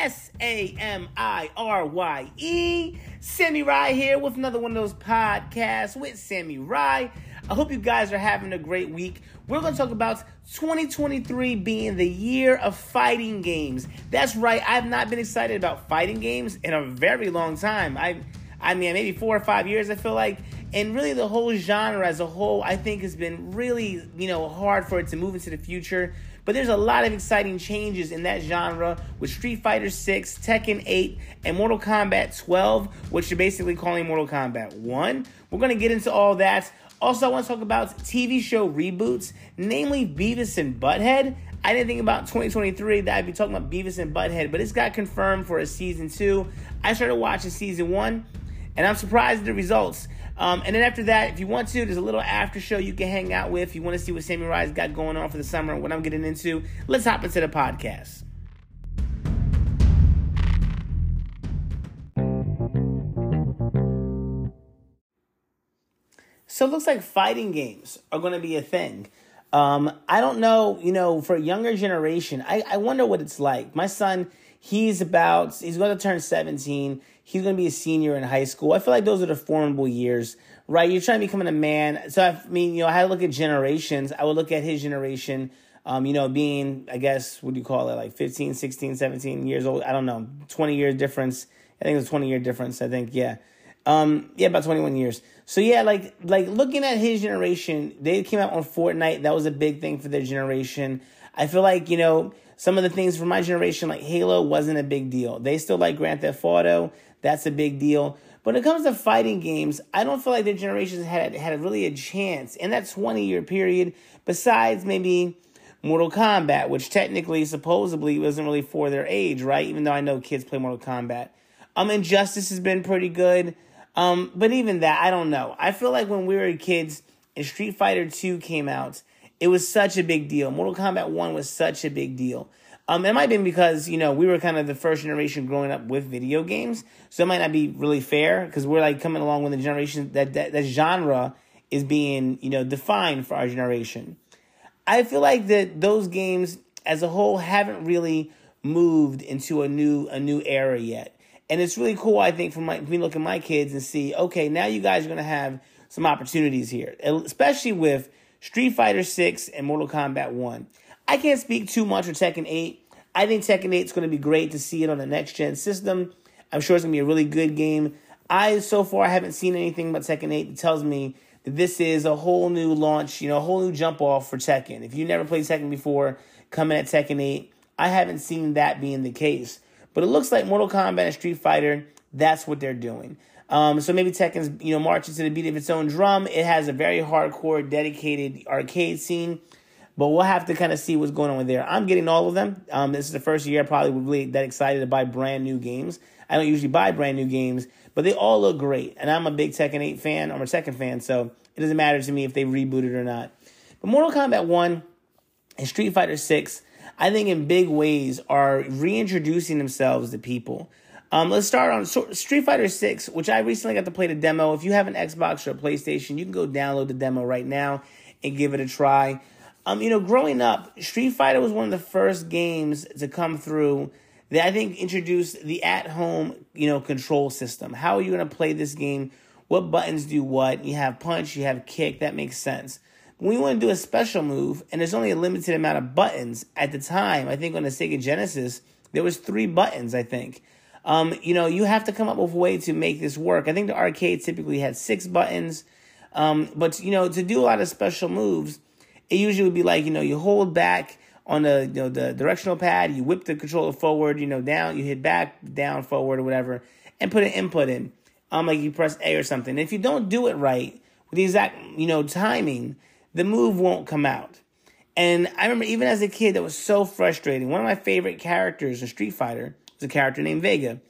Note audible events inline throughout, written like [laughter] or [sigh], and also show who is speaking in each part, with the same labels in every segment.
Speaker 1: S A M I R Y E. Sammy Rye here with another one of those podcasts with Sammy Rye. I hope you guys are having a great week. We're going to talk about 2023 being the year of fighting games. That's right, I've not been excited about fighting games in a very long time. I, I mean, maybe four or five years, I feel like. And really, the whole genre as a whole, I think, has been really, you know, hard for it to move into the future. But there's a lot of exciting changes in that genre with Street Fighter 6, Tekken 8, and Mortal Kombat 12, which you're basically calling Mortal Kombat 1. We're going to get into all that. Also, I want to talk about TV show reboots, namely Beavis and Butthead. I didn't think about 2023 that I'd be talking about Beavis and Butthead, but it's got confirmed for a season two. I started watching season one, and I'm surprised at the results. Um, and then after that, if you want to, there's a little after show you can hang out with. If you want to see what Sammy Rye's got going on for the summer and what I'm getting into, let's hop into the podcast. So it looks like fighting games are going to be a thing. Um, I don't know, you know, for a younger generation, I, I wonder what it's like. My son, he's about, he's going to turn 17 he's going to be a senior in high school. I feel like those are the formidable years, right? You're trying to become a man. So, I mean, you know, I had to look at generations. I would look at his generation, um, you know, being, I guess, what do you call it, like 15, 16, 17 years old. I don't know, 20 years difference. I think it's a 20 year difference. I think, yeah. Um, yeah, about 21 years. So yeah, like like looking at his generation, they came out on Fortnite. That was a big thing for their generation. I feel like, you know, some of the things for my generation, like Halo, wasn't a big deal. They still like Grand Theft Auto. That's a big deal. But when it comes to fighting games, I don't feel like their generations had had really a chance in that 20 year period. Besides maybe Mortal Kombat, which technically, supposedly, wasn't really for their age, right? Even though I know kids play Mortal Kombat. Um, Injustice has been pretty good. Um, but even that, I don't know. I feel like when we were kids and Street Fighter 2 came out, it was such a big deal. Mortal Kombat 1 was such a big deal. Um, it might have been because, you know, we were kind of the first generation growing up with video games. So it might not be really fair because we're like coming along with the generation that, that, that genre is being, you know, defined for our generation. I feel like that those games as a whole haven't really moved into a new a new era yet. And it's really cool, I think, for my me look at my kids and see, okay, now you guys are gonna have some opportunities here, especially with Street Fighter 6 and Mortal Kombat 1. I can't speak too much for Tekken 8. I think Tekken 8 is going to be great to see it on the next gen system. I'm sure it's going to be a really good game. I, so far, I haven't seen anything about Tekken 8 that tells me that this is a whole new launch, you know, a whole new jump off for Tekken. If you never played Tekken before, coming at Tekken 8, I haven't seen that being the case. But it looks like Mortal Kombat and Street Fighter, that's what they're doing. Um, so maybe Tekken's, you know, marching to the beat of its own drum. It has a very hardcore, dedicated arcade scene, but we'll have to kind of see what's going on there. I'm getting all of them. Um, this is the first year I probably would really that excited to buy brand new games. I don't usually buy brand new games, but they all look great. And I'm a big Tekken 8 fan. I'm a Tekken fan, so it doesn't matter to me if they rebooted or not. But Mortal Kombat 1 and Street Fighter 6, I think in big ways are reintroducing themselves to people. Um, let's start on Street Fighter 6, which I recently got to play the demo. If you have an Xbox or a PlayStation, you can go download the demo right now and give it a try. Um, you know, growing up, Street Fighter was one of the first games to come through that I think introduced the at-home, you know, control system. How are you going to play this game? What buttons do what? You have punch, you have kick. That makes sense. When you want to do a special move, and there's only a limited amount of buttons at the time, I think on the Sega Genesis, there was three buttons, I think. Um, you know, you have to come up with a way to make this work. I think the arcade typically had six buttons. Um, but, you know, to do a lot of special moves, it usually would be like, you know, you hold back on the, you know, the directional pad, you whip the controller forward, you know, down, you hit back, down, forward, or whatever, and put an input in. Um, like you press A or something. And if you don't do it right with the exact, you know, timing, the move won't come out. And I remember even as a kid, that was so frustrating. One of my favorite characters in Street Fighter was a character named Vega.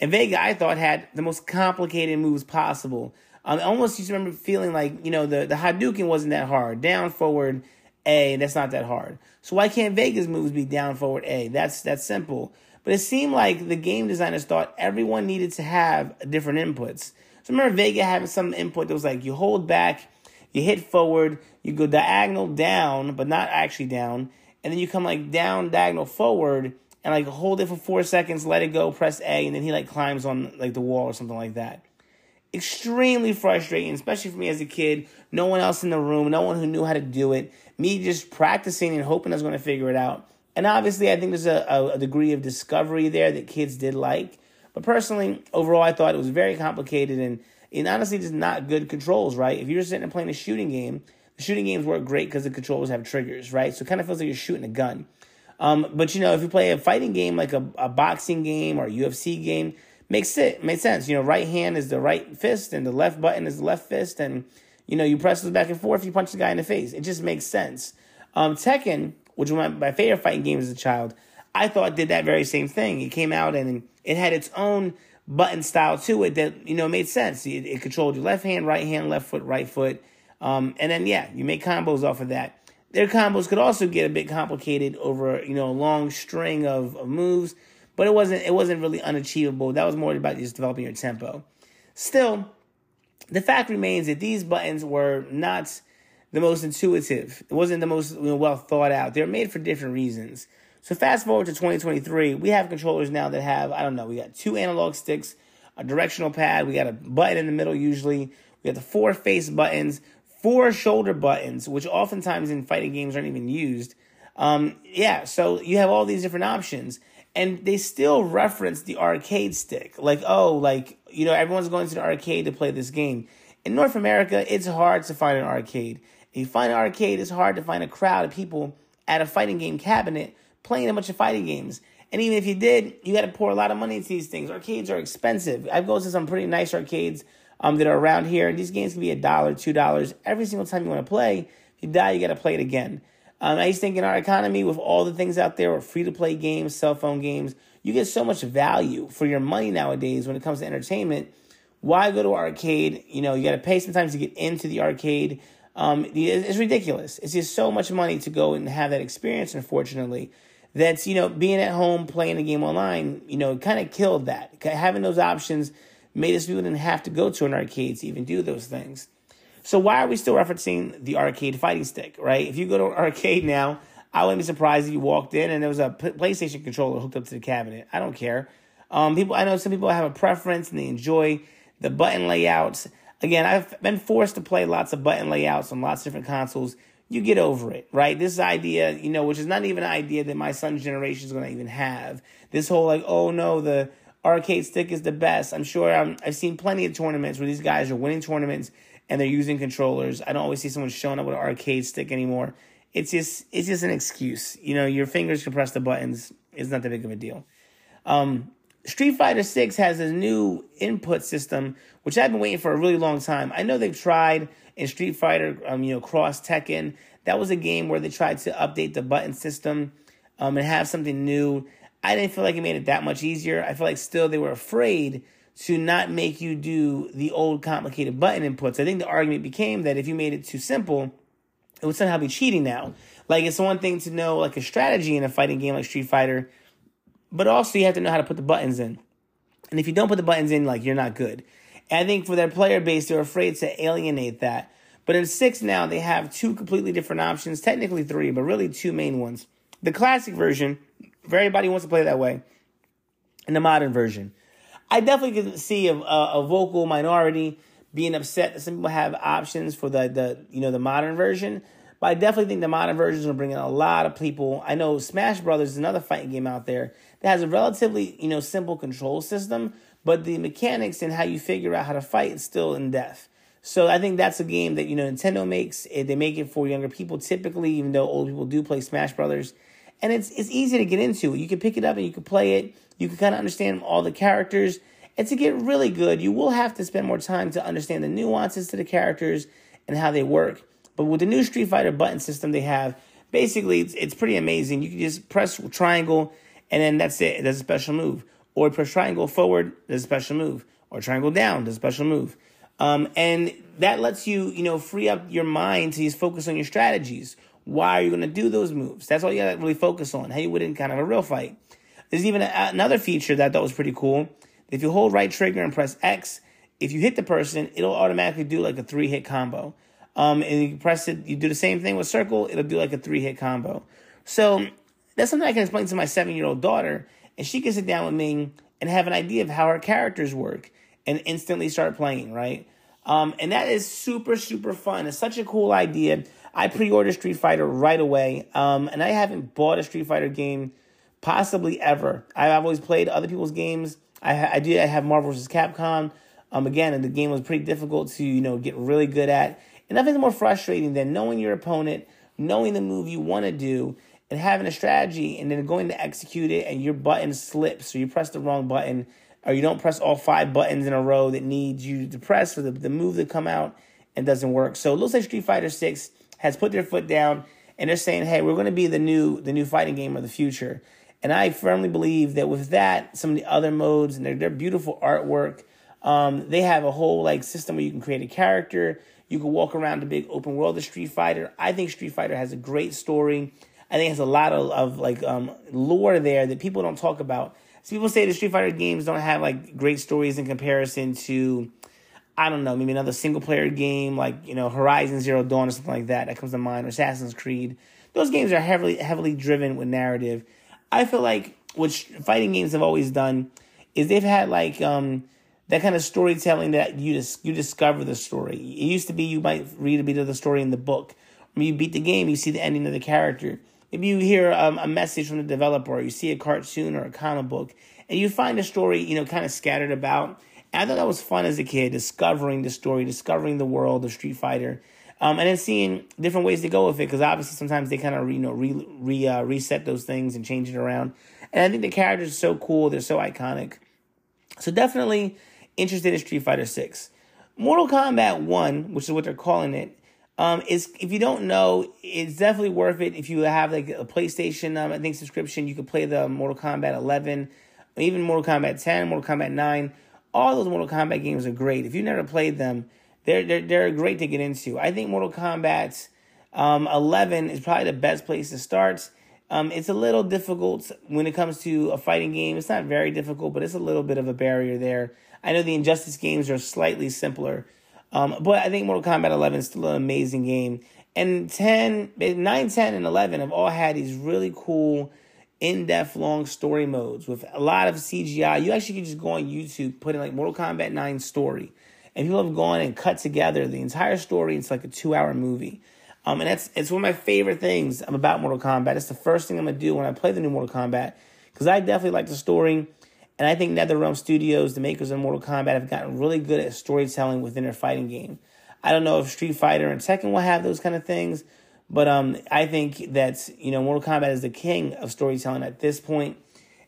Speaker 1: And Vega, I thought, had the most complicated moves possible. Um, I almost used to remember feeling like, you know, the, the Hadouken wasn't that hard. Down, forward, A, that's not that hard. So why can't Vega's moves be down, forward, A? That's that's simple. But it seemed like the game designers thought everyone needed to have different inputs. So remember Vega having some input that was like you hold back, you hit forward, you go diagonal down, but not actually down, and then you come like down, diagonal forward, and like hold it for four seconds, let it go, press A, and then he like climbs on like the wall or something like that. Extremely frustrating, especially for me as a kid. No one else in the room, no one who knew how to do it. Me just practicing and hoping I was going to figure it out. And obviously, I think there's a, a degree of discovery there that kids did like. But personally, overall, I thought it was very complicated and, and honestly just not good controls, right? If you're sitting and playing a shooting game, the shooting games work great because the controllers have triggers, right? So it kind of feels like you're shooting a gun. Um, but you know, if you play a fighting game like a, a boxing game or a UFC game, makes it makes sense. You know, right hand is the right fist and the left button is the left fist, and you know, you press those back and forth, you punch the guy in the face. It just makes sense. Um, Tekken, which was my, favorite fighting game as a child, I thought did that very same thing. It came out and it had its own button style to it that you know made sense. It, it controlled your left hand, right hand, left foot, right foot, um, and then yeah, you make combos off of that. Their combos could also get a bit complicated over you know a long string of, of moves, but it wasn't it wasn't really unachievable. That was more about just developing your tempo. Still, the fact remains that these buttons were not the most intuitive. It wasn't the most you know, well thought out. They're made for different reasons. So fast forward to 2023, we have controllers now that have I don't know. We got two analog sticks, a directional pad. We got a button in the middle usually. We got the four face buttons, four shoulder buttons, which oftentimes in fighting games aren't even used. Um, yeah, so you have all these different options, and they still reference the arcade stick. Like, oh, like you know, everyone's going to the arcade to play this game. In North America, it's hard to find an arcade. If you find an arcade, it's hard to find a crowd of people at a fighting game cabinet playing a bunch of fighting games. And even if you did, you got to pour a lot of money into these things. Arcades are expensive. I've gone to some pretty nice arcades um, that are around here. and These games can be a dollar, two dollars every single time you want to play. If you die, you got to play it again. Um, I used to think in our economy, with all the things out there, with free to play games, cell phone games, you get so much value for your money nowadays when it comes to entertainment. Why go to arcade? You know, you got to pay sometimes to get into the arcade. Um, it's ridiculous. It's just so much money to go and have that experience. Unfortunately, that's you know being at home playing a game online. You know, kind of killed that. Having those options made us people didn't have to go to an arcade to even do those things. So why are we still referencing the arcade fighting stick, right? If you go to an arcade now, I wouldn't be surprised if you walked in and there was a PlayStation controller hooked up to the cabinet. I don't care. Um, people, I know some people have a preference and they enjoy the button layouts. Again, I've been forced to play lots of button layouts on lots of different consoles. You get over it, right? This idea, you know, which is not even an idea that my son's generation is going to even have. This whole like, oh no, the arcade stick is the best. I'm sure i I've seen plenty of tournaments where these guys are winning tournaments and they're using controllers. I don't always see someone showing up with an arcade stick anymore. It's just it's just an excuse. You know, your fingers can press the buttons. It's not that big of a deal. Um, Street Fighter 6 has a new input system, which I've been waiting for a really long time. I know they've tried in Street Fighter, um, you know, Cross Tekken. That was a game where they tried to update the button system um, and have something new. I didn't feel like it made it that much easier. I feel like still they were afraid to not make you do the old complicated button inputs. I think the argument became that if you made it too simple, it would somehow be cheating now. Like it's one thing to know like a strategy in a fighting game like Street Fighter, but also you have to know how to put the buttons in. And if you don't put the buttons in, like you're not good. And I think for their player base, they're afraid to alienate that. But in six now, they have two completely different options, technically three, but really two main ones. The classic version, if everybody wants to play that way, and the modern version. I definitely can see a, a, a, vocal minority being upset that some people have options for the, the you know the modern version. But I definitely think the modern version is going to bring in a lot of people. I know Smash Brothers is another fighting game out there that has a relatively you know simple control system, but the mechanics and how you figure out how to fight is still in depth. So I think that's a game that you know Nintendo makes. They make it for younger people typically, even though old people do play Smash Brothers and it's it's easy to get into. You can pick it up and you can play it. You can kind of understand all the characters. And to get really good, you will have to spend more time to understand the nuances to the characters and how they work. But with the new Street Fighter button system they have, basically it's, it's pretty amazing. You can just press triangle and then that's it. There's a special move. Or press triangle forward, there's a special move. Or triangle down, there's a special move. Um, and that lets you, you know, free up your mind to just focus on your strategies why are you going to do those moves? That's all you got to really focus on. How you would in kind of a real fight. There's even another feature that I thought was pretty cool. If you hold right trigger and press X, if you hit the person, it'll automatically do like a three hit combo. Um, and you press it, you do the same thing with circle, it'll do like a three hit combo. So that's something I can explain to my seven year old daughter, and she can sit down with me and have an idea of how her characters work and instantly start playing, right? Um, and that is super, super fun. It's such a cool idea. I pre ordered Street Fighter right away, um, and I haven't bought a Street Fighter game possibly ever. I've always played other people's games. I, I did. I have Marvel vs. Capcom. Um, again, and the game was pretty difficult to you know get really good at. And nothing's more frustrating than knowing your opponent, knowing the move you want to do, and having a strategy, and then going to execute it, and your button slips, or you press the wrong button, or you don't press all five buttons in a row that needs you to press for the, the move to come out and doesn't work. So it looks like Street Fighter Six has put their foot down, and they're saying, "Hey, we're going to be the new the new fighting game of the future." And I firmly believe that with that, some of the other modes and their, their beautiful artwork, um, they have a whole like system where you can create a character. You can walk around the big open world of Street Fighter. I think Street Fighter has a great story. I think it has a lot of, of like um, lore there that people don't talk about. So people say the Street Fighter games don't have like great stories in comparison to, I don't know, maybe another single player game like you know Horizon Zero Dawn or something like that. That comes to mind or Assassin's Creed. Those games are heavily heavily driven with narrative. I feel like what fighting games have always done is they've had like um, that kind of storytelling that you just you discover the story. It used to be you might read a bit of the story in the book. When you beat the game, you see the ending of the character. Maybe you hear um, a message from the developer, or you see a cartoon or a comic book, and you find the story, you know, kind of scattered about. And I thought that was fun as a kid, discovering the story, discovering the world of Street Fighter, um, and then seeing different ways to go with it. Because obviously, sometimes they kind of you know re, re uh, reset those things and change it around. And I think the characters are so cool; they're so iconic. So definitely interested in Street Fighter Six. Mortal Kombat One, which is what they're calling it, um, is if you don't know, it's definitely worth it. If you have like a PlayStation, um, I think subscription, you could play the Mortal Kombat 11, even Mortal Kombat 10, Mortal Kombat 9. All those Mortal Kombat games are great. If you never played them, they're they're they're great to get into. I think Mortal Kombat um, 11 is probably the best place to start. Um, it's a little difficult when it comes to a fighting game. It's not very difficult, but it's a little bit of a barrier there. I know the Injustice games are slightly simpler. Um, but I think Mortal Kombat 11 is still an amazing game. And 10, 9, 10, and 11 have all had these really cool, in depth, long story modes with a lot of CGI. You actually can just go on YouTube, put in like Mortal Kombat 9 story. And people have gone and cut together the entire story. It's like a two hour movie. Um, and that's it's one of my favorite things about Mortal Kombat. It's the first thing I'm gonna do when I play the new Mortal Kombat because I definitely like the story. And I think NetherRealm Studios, the makers of Mortal Kombat, have gotten really good at storytelling within their fighting game. I don't know if Street Fighter and Tekken will have those kind of things, but um, I think that you know Mortal Kombat is the king of storytelling at this point,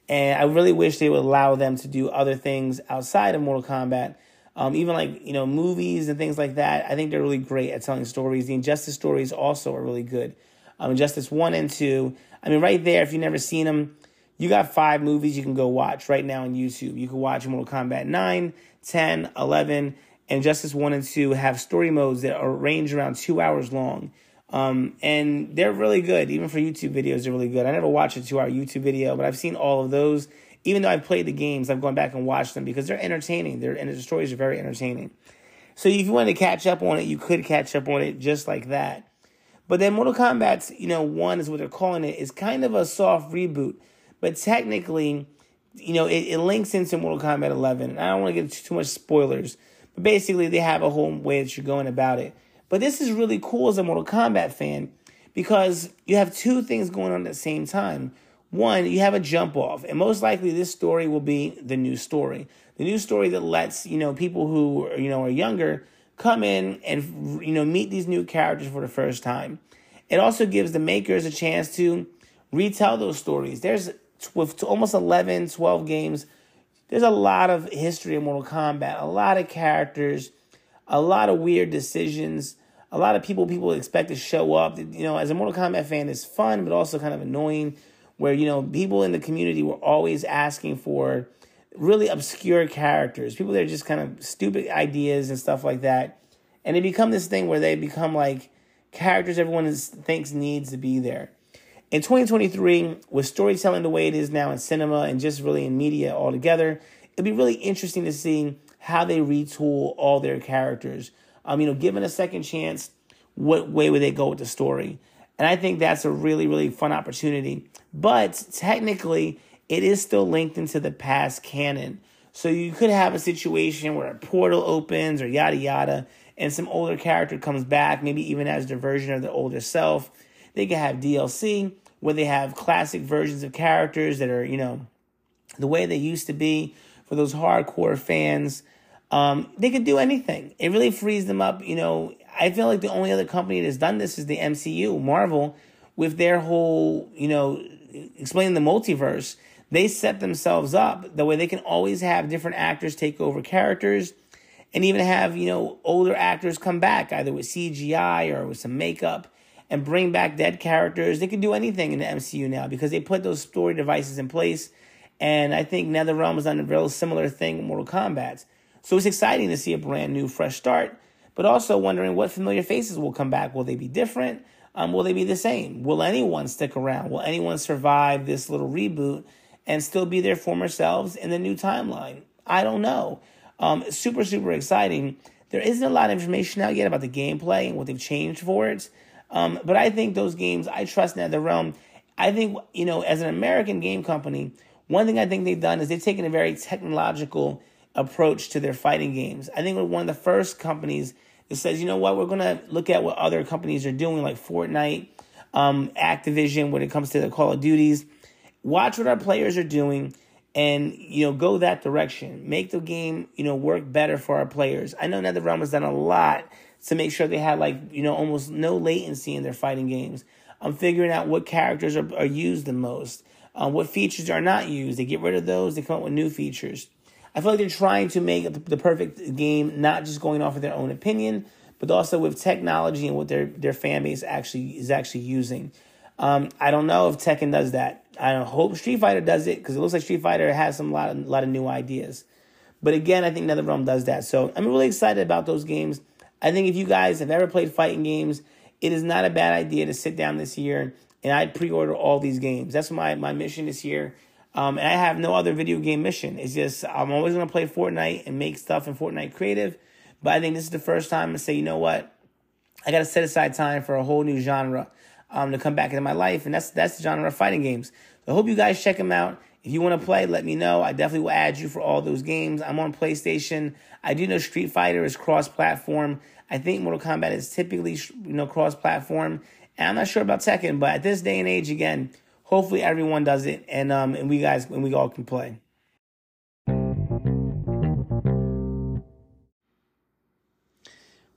Speaker 1: and I really wish they would allow them to do other things outside of Mortal Kombat. Um, even like you know movies and things like that. I think they're really great at telling stories. The Injustice stories also are really good. Um, Injustice one and two. I mean, right there. If you've never seen them, you got five movies you can go watch right now on YouTube. You can watch Mortal Kombat 9, 10, 11, Injustice 1 and 2 have story modes that are range around two hours long. Um, and they're really good. Even for YouTube videos, they're really good. I never watched a two hour YouTube video, but I've seen all of those. Even though I've played the games, I've gone back and watched them because they're entertaining. They're, and the stories are very entertaining. So if you wanted to catch up on it, you could catch up on it just like that. But then Mortal Kombat's, you know, one is what they're calling it, is kind of a soft reboot but technically, you know, it, it links into Mortal Kombat 11. And I don't want to get too much spoilers, but basically, they have a whole way that you're going about it. But this is really cool as a Mortal Kombat fan because you have two things going on at the same time. One, you have a jump off, and most likely this story will be the new story. The new story that lets, you know, people who, you know, are younger come in and, you know, meet these new characters for the first time. It also gives the makers a chance to retell those stories. There's with almost 11, 12 games, there's a lot of history in Mortal Kombat, a lot of characters, a lot of weird decisions, a lot of people people expect to show up. You know, as a Mortal Kombat fan, it's fun, but also kind of annoying. Where you know people in the community were always asking for really obscure characters, people that are just kind of stupid ideas and stuff like that, and they become this thing where they become like characters everyone is, thinks needs to be there. In 2023, with storytelling the way it is now in cinema and just really in media altogether, it'd be really interesting to see how they retool all their characters. Um, you know, given a second chance, what way would they go with the story? And I think that's a really, really fun opportunity but technically it is still linked into the past canon. So you could have a situation where a portal opens or yada yada, and some older character comes back, maybe even as their version of their older self. They could have DLC where they have classic versions of characters that are, you know, the way they used to be for those hardcore fans. Um, they could do anything. It really frees them up. You know, I feel like the only other company that's done this is the MCU, Marvel, with their whole, you know, explaining the multiverse. They set themselves up the way they can always have different actors take over characters and even have, you know, older actors come back either with CGI or with some makeup and bring back dead characters. They can do anything in the MCU now because they put those story devices in place. And I think NetherRealm has done a real similar thing with Mortal Kombat. So it's exciting to see a brand new, fresh start, but also wondering what familiar faces will come back. Will they be different? Um, will they be the same? Will anyone stick around? Will anyone survive this little reboot and still be their former selves in the new timeline? I don't know. Um, super, super exciting. There isn't a lot of information out yet about the gameplay and what they've changed for it. Um, but I think those games, I trust NetherRealm. I think, you know, as an American game company, one thing I think they've done is they've taken a very technological approach to their fighting games. I think we're one of the first companies that says, you know what, we're going to look at what other companies are doing, like Fortnite, um, Activision, when it comes to the Call of Duties. Watch what our players are doing and you know go that direction make the game you know work better for our players i know netherrealm has done a lot to make sure they had like you know almost no latency in their fighting games. I'm figuring out what characters are, are used the most, um, what features are not used. They get rid of those. They come up with new features. I feel like they're trying to make the, perfect game, not just going off of their own opinion, but also with technology and what their their fan base actually is actually using. Um, I don't know if Tekken does that. I hope Street Fighter does it because it looks like Street Fighter has some lot of, lot of new ideas. But again, I think NetherRealm does that. So I'm really excited about those games. I think if you guys have ever played fighting games, it is not a bad idea to sit down this year and I'd pre-order all these games. That's my my mission this year. Um, and I have no other video game mission. It's just I'm always gonna play Fortnite and make stuff in Fortnite Creative. But I think this is the first time to say, you know what, I gotta set aside time for a whole new genre um, to come back into my life, and that's that's the genre of fighting games. So I hope you guys check them out. If you want to play, let me know. I definitely will add you for all those games. I'm on PlayStation. I do know Street Fighter is cross-platform. I think Mortal Kombat is typically you know cross-platform. And I'm not sure about Tekken, but at this day and age, again, hopefully everyone does it, and um, and we guys and we all can play.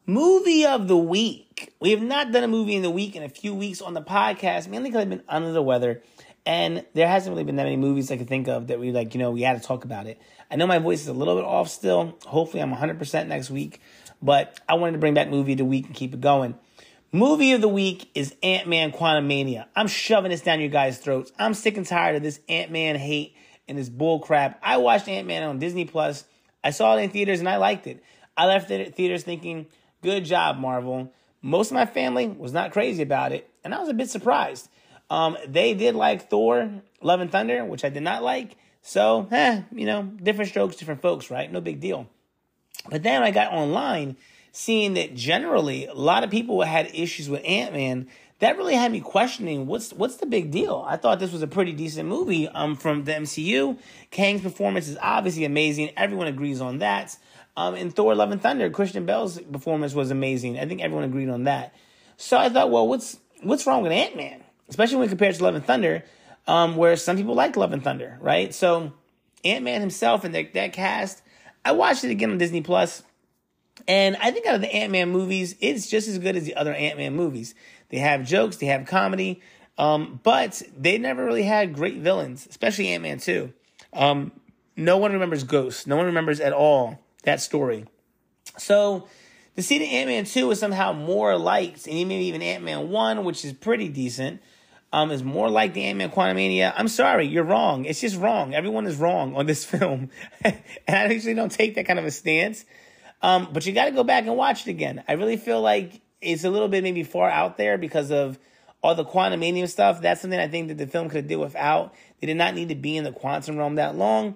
Speaker 1: Movie of the week. We have not done a movie in the week in a few weeks on the podcast, mainly because I've been under the weather. And there hasn't really been that many movies I can think of that we like, you know, we had to talk about it. I know my voice is a little bit off still. Hopefully I'm 100% next week, but I wanted to bring back movie of the week and keep it going. Movie of the week is Ant-Man Quantumania. I'm shoving this down your guys' throats. I'm sick and tired of this Ant-Man hate and this bull crap. I watched Ant-Man on Disney Plus. I saw it in theaters and I liked it. I left the theaters thinking, good job, Marvel. Most of my family was not crazy about it, and I was a bit surprised. Um, they did like Thor, Love and Thunder, which I did not like. So, eh, you know, different strokes, different folks, right? No big deal. But then I got online seeing that generally a lot of people had issues with Ant Man. That really had me questioning what's what's the big deal. I thought this was a pretty decent movie um, from the MCU. Kang's performance is obviously amazing. Everyone agrees on that. Um, in Thor: Love and Thunder, Christian Bale's performance was amazing. I think everyone agreed on that. So I thought, well, what's what's wrong with Ant Man? especially when compared to Love and Thunder, um, where some people like Love and Thunder, right? So Ant Man himself and the, that cast, I watched it again on Disney Plus, and I think out of the Ant Man movies, it's just as good as the other Ant Man movies. They have jokes, they have comedy, um, but they never really had great villains, especially Ant Man two. Um, no one remembers Ghost. No one remembers at all that story. So to see the Ant Man 2 is somehow more liked, and maybe even Ant Man 1, which is pretty decent, um, is more like the Ant-Man Quantumania. I'm sorry, you're wrong. It's just wrong. Everyone is wrong on this [laughs] film. and I usually don't take that kind of a stance. Um, but you got to go back and watch it again. I really feel like it's a little bit maybe far out there because of all the Quantumania stuff. That's something I think that the film could have did without. They did not need to be in the quantum realm that long.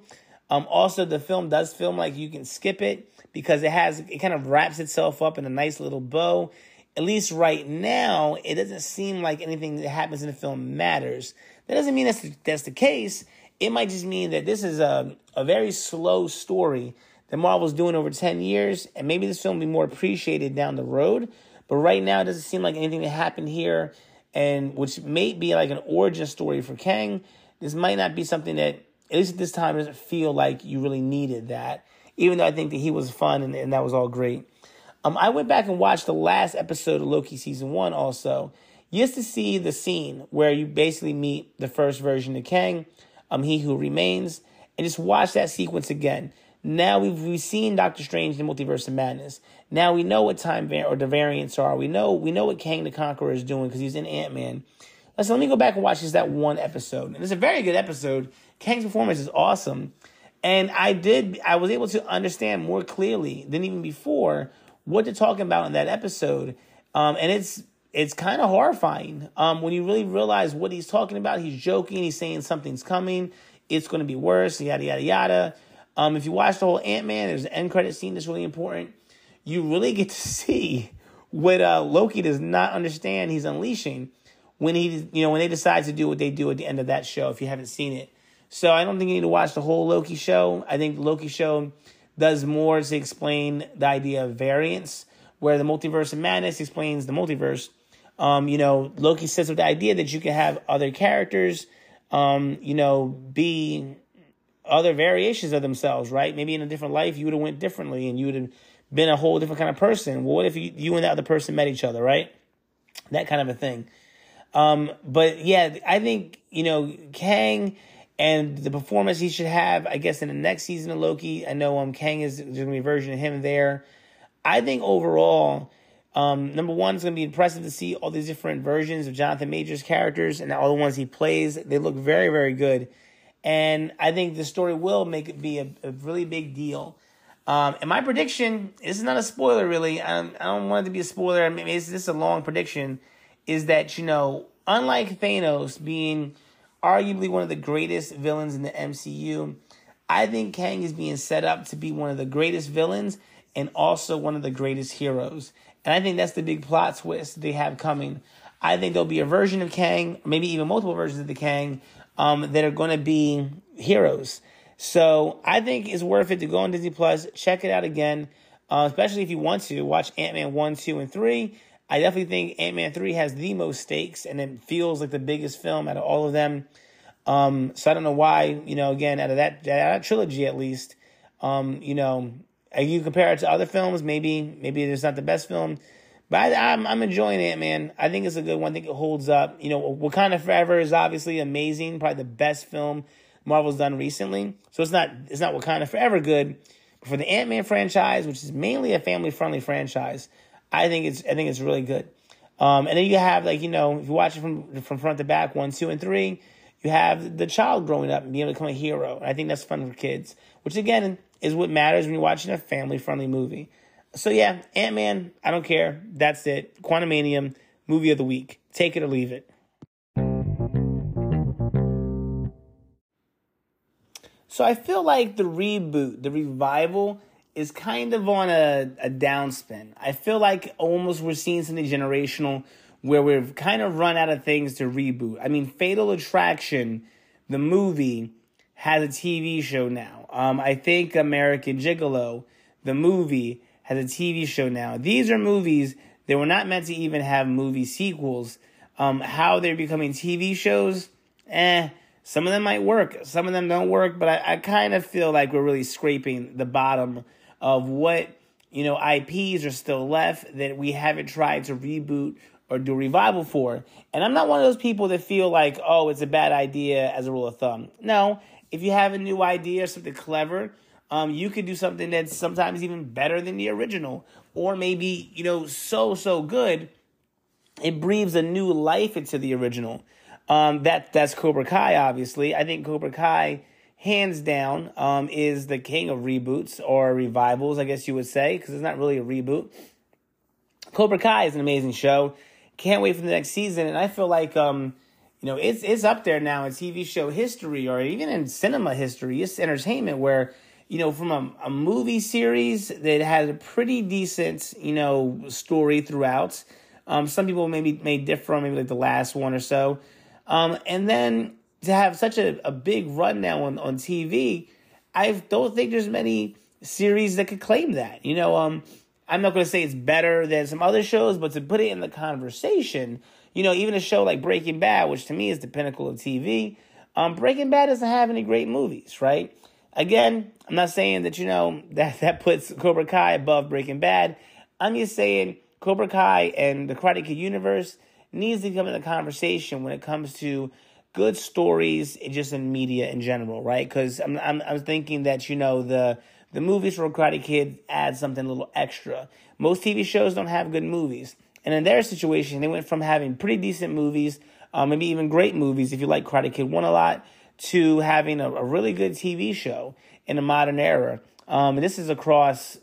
Speaker 1: Um, also, the film does feel like you can skip it because it has it kind of wraps itself up in a nice little bow at least right now, it doesn't seem like anything that happens in the film matters. That doesn't mean that's the, that's the case. It might just mean that this is a, a very slow story that Marvel's doing over 10 years, and maybe this film will be more appreciated down the road. But right now, it doesn't seem like anything that happened here, and which may be like an origin story for Kang. This might not be something that, at least at this time, doesn't feel like you really needed that. Even though I think that he was fun and, and that was all great. Um, I went back and watched the last episode of Loki season one also, just to see the scene where you basically meet the first version of Kang, um, He Who Remains, and just watch that sequence again. Now we've, we've seen Doctor Strange in the Multiverse of Madness. Now we know what time var- or the variants are. We know we know what Kang the Conqueror is doing because he's in Ant Man. Listen, let me go back and watch just that one episode. And it's a very good episode. Kang's performance is awesome. And I did, I was able to understand more clearly than even before what they're talking about in that episode. Um, and it's it's kind of horrifying um, when you really realize what he's talking about. He's joking. He's saying something's coming. It's going to be worse. Yada yada yada. Um, if you watch the whole Ant Man, there's an end credit scene that's really important. You really get to see what uh, Loki does not understand. He's unleashing when he, you know, when they decide to do what they do at the end of that show. If you haven't seen it, so I don't think you need to watch the whole Loki show. I think the Loki show does more to explain the idea of variance, where the multiverse of madness explains the multiverse. Um, you know, Loki sits with the idea that you can have other characters, um, you know, be other variations of themselves, right? Maybe in a different life you would have went differently and you would have been a whole different kind of person. What if you, you and the other person met each other, right? That kind of a thing. Um, but yeah, I think, you know, Kang and the performance he should have, I guess, in the next season of Loki. I know um Kang is gonna be a version of him there. I think overall, um, number one, it's gonna be impressive to see all these different versions of Jonathan Majors characters and all the ones he plays. They look very, very good, and I think the story will make it be a, a really big deal. Um, and my prediction, this is not a spoiler really. I don't, I don't want it to be a spoiler. I mean, this is a long prediction. Is that you know, unlike Thanos being arguably one of the greatest villains in the MCU. I think Kang is being set up to be one of the greatest villains and also one of the greatest heroes. And I think that's the big plot twist they have coming. I think there'll be a version of Kang, maybe even multiple versions of the Kang, um, that are going to be heroes. So I think it's worth it to go on Disney Plus, check it out again, uh, especially if you want to watch Ant Man 1, 2, and 3. I definitely think Ant Man 3 has the most stakes and it feels like the biggest film out of all of them. Um, so I don't know why, you know, again, out of that, that trilogy at least, um, you know, you compare it to other films, maybe, maybe it's not the best film, but I, am I'm, I'm enjoying it, man. I think it's a good one. I think it holds up. You know, Wakanda Forever is obviously amazing, probably the best film Marvel's done recently. So it's not, it's not Wakanda Forever good, but for the Ant-Man franchise, which is mainly a family-friendly franchise, I think it's I think it's really good. Um, and then you have like you know if you watch it from from front to back, one, two, and three, you have the child growing up and being able to become a hero. And I think that's fun for kids, which again is what matters when you're watching a family friendly movie. So yeah, Ant Man, I don't care. That's it. Quantumanium, movie of the week. Take it or leave it. So I feel like the reboot, the revival, is kind of on a, a downspin. I feel like almost we're seeing something generational where we've kind of run out of things to reboot. I mean, Fatal Attraction, the movie, has a TV show now. Um, I think American Gigolo, the movie, has a TV show now. These are movies that were not meant to even have movie sequels. Um, how they're becoming TV shows, eh, some of them might work, some of them don't work, but I, I kind of feel like we're really scraping the bottom of what you know IPs are still left that we haven't tried to reboot or do revival for. And I'm not one of those people that feel like, oh, it's a bad idea as a rule of thumb. No, if you have a new idea, something clever, um, you could do something that's sometimes even better than the original, or maybe you know so so good, it breathes a new life into the original. Um, that that's Cobra Kai, obviously. I think Cobra Kai hands down, um, is the king of reboots or revivals, I guess you would say, because it's not really a reboot. Cobra Kai is an amazing show. Can't wait for the next season, and I feel like um, you know it's it's up there now in TV show history or even in cinema history. It's entertainment where you know from a, a movie series that had a pretty decent you know story throughout. Um, some people maybe may differ on maybe like the last one or so. Um, and then to have such a, a big run now on, on TV, I don't think there's many series that could claim that. You know, um, I'm not going to say it's better than some other shows, but to put it in the conversation, you know, even a show like Breaking Bad, which to me is the pinnacle of TV, um, Breaking Bad doesn't have any great movies, right? Again, I'm not saying that, you know, that, that puts Cobra Kai above Breaking Bad. I'm just saying Cobra Kai and the Karate Kid universe needs to come in the conversation when it comes to good stories just in media in general, right? Because I'm, I'm, I'm thinking that, you know, the the movies for Karate Kid add something a little extra. Most TV shows don't have good movies. And in their situation, they went from having pretty decent movies, uh, maybe even great movies if you like Karate Kid 1 a lot, to having a, a really good TV show in the modern era. Um, this is across